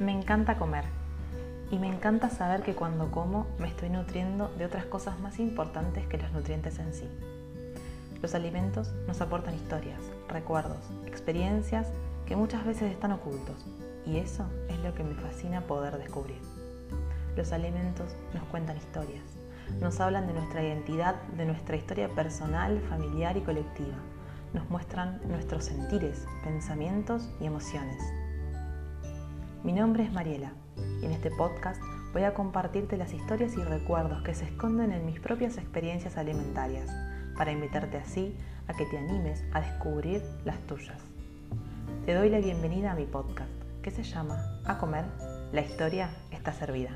Me encanta comer y me encanta saber que cuando como me estoy nutriendo de otras cosas más importantes que los nutrientes en sí. Los alimentos nos aportan historias, recuerdos, experiencias que muchas veces están ocultos y eso es lo que me fascina poder descubrir. Los alimentos nos cuentan historias, nos hablan de nuestra identidad, de nuestra historia personal, familiar y colectiva, nos muestran nuestros sentires, pensamientos y emociones. Mi nombre es Mariela y en este podcast voy a compartirte las historias y recuerdos que se esconden en mis propias experiencias alimentarias, para invitarte así a que te animes a descubrir las tuyas. Te doy la bienvenida a mi podcast, que se llama A comer, la historia está servida.